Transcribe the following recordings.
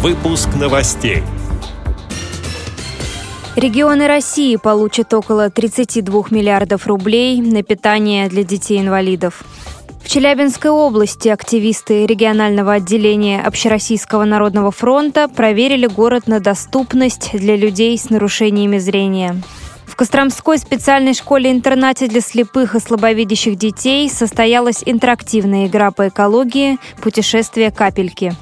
Выпуск новостей. Регионы России получат около 32 миллиардов рублей на питание для детей-инвалидов. В Челябинской области активисты регионального отделения Общероссийского народного фронта проверили город на доступность для людей с нарушениями зрения. В Костромской специальной школе-интернате для слепых и слабовидящих детей состоялась интерактивная игра по экологии «Путешествие капельки».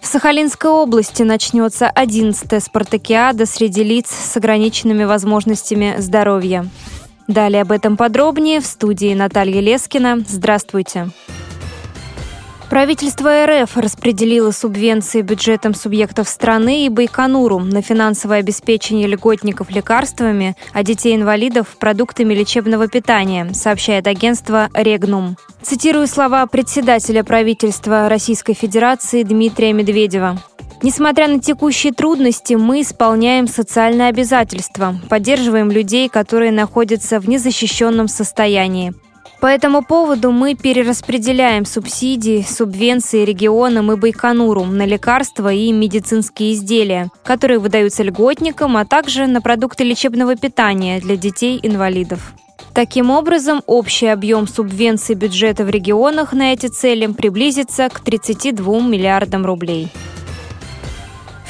В Сахалинской области начнется 11-я спартакиада среди лиц с ограниченными возможностями здоровья. Далее об этом подробнее в студии Наталья Лескина. Здравствуйте. Правительство РФ распределило субвенции бюджетом субъектов страны и Байконуру на финансовое обеспечение льготников лекарствами, а детей-инвалидов – продуктами лечебного питания, сообщает агентство «Регнум». Цитирую слова председателя правительства Российской Федерации Дмитрия Медведева. Несмотря на текущие трудности, мы исполняем социальные обязательства, поддерживаем людей, которые находятся в незащищенном состоянии. По этому поводу мы перераспределяем субсидии, субвенции регионам и Байконуру на лекарства и медицинские изделия, которые выдаются льготникам, а также на продукты лечебного питания для детей-инвалидов. Таким образом, общий объем субвенций бюджета в регионах на эти цели приблизится к 32 миллиардам рублей.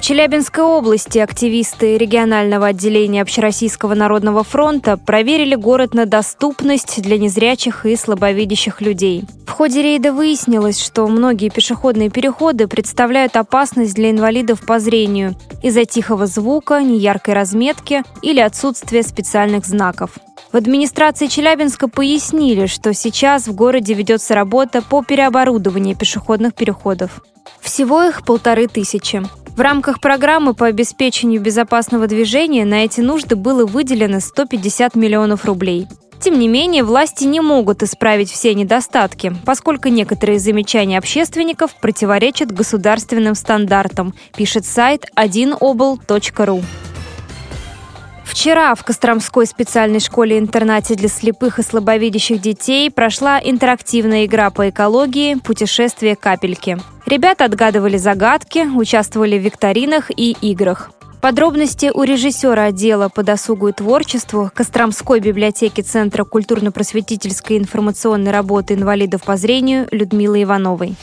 Челябинской области активисты регионального отделения Общероссийского народного фронта проверили город на доступность для незрячих и слабовидящих людей. В ходе рейда выяснилось, что многие пешеходные переходы представляют опасность для инвалидов по зрению из-за тихого звука, неяркой разметки или отсутствия специальных знаков. В администрации Челябинска пояснили, что сейчас в городе ведется работа по переоборудованию пешеходных переходов. Всего их полторы тысячи. В рамках программы по обеспечению безопасного движения на эти нужды было выделено 150 миллионов рублей. Тем не менее, власти не могут исправить все недостатки, поскольку некоторые замечания общественников противоречат государственным стандартам, пишет сайт 1obl.ru. Вчера в Костромской специальной школе-интернате для слепых и слабовидящих детей прошла интерактивная игра по экологии «Путешествие капельки». Ребята отгадывали загадки, участвовали в викторинах и играх. Подробности у режиссера отдела по досугу и творчеству Костромской библиотеки Центра культурно-просветительской и информационной работы инвалидов по зрению Людмилы Ивановой.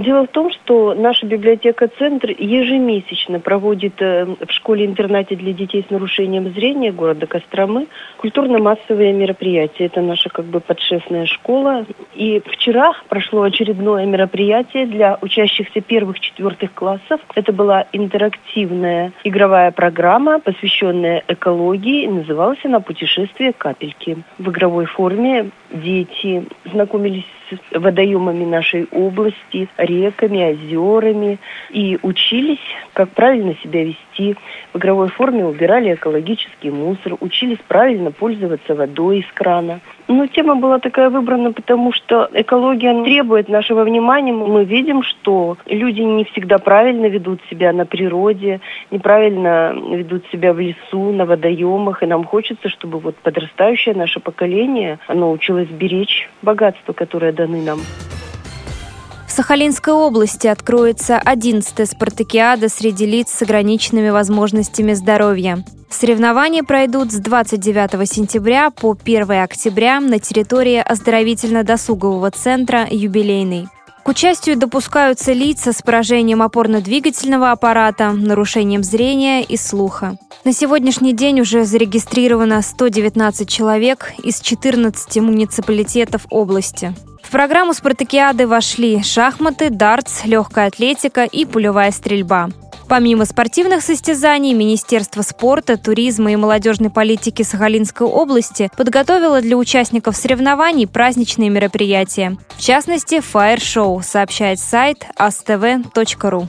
Дело в том, что наша библиотека-центр ежемесячно проводит э, в школе-интернате для детей с нарушением зрения города Костромы культурно-массовые мероприятия. Это наша как бы подшефная школа. И вчера прошло очередное мероприятие для учащихся первых-четвертых классов. Это была интерактивная игровая программа, посвященная экологии. Называлась она «Путешествие капельки». В игровой форме дети знакомились водоемами нашей области, реками, озерами и учились, как правильно себя вести. В игровой форме убирали экологический мусор, учились правильно пользоваться водой из крана. Ну, тема была такая выбрана, потому что экология требует нашего внимания. Мы видим, что люди не всегда правильно ведут себя на природе, неправильно ведут себя в лесу, на водоемах. И нам хочется, чтобы вот подрастающее наше поколение, оно училось беречь богатство, которое даны нам. В Сахалинской области откроется 11-я спартакиада среди лиц с ограниченными возможностями здоровья. Соревнования пройдут с 29 сентября по 1 октября на территории оздоровительно-досугового центра «Юбилейный». К участию допускаются лица с поражением опорно-двигательного аппарата, нарушением зрения и слуха. На сегодняшний день уже зарегистрировано 119 человек из 14 муниципалитетов области. В программу спартакиады вошли шахматы, дартс, легкая атлетика и пулевая стрельба. Помимо спортивных состязаний, Министерство спорта, туризма и молодежной политики Сахалинской области подготовило для участников соревнований праздничные мероприятия. В частности, фаер-шоу, сообщает сайт astv.ru.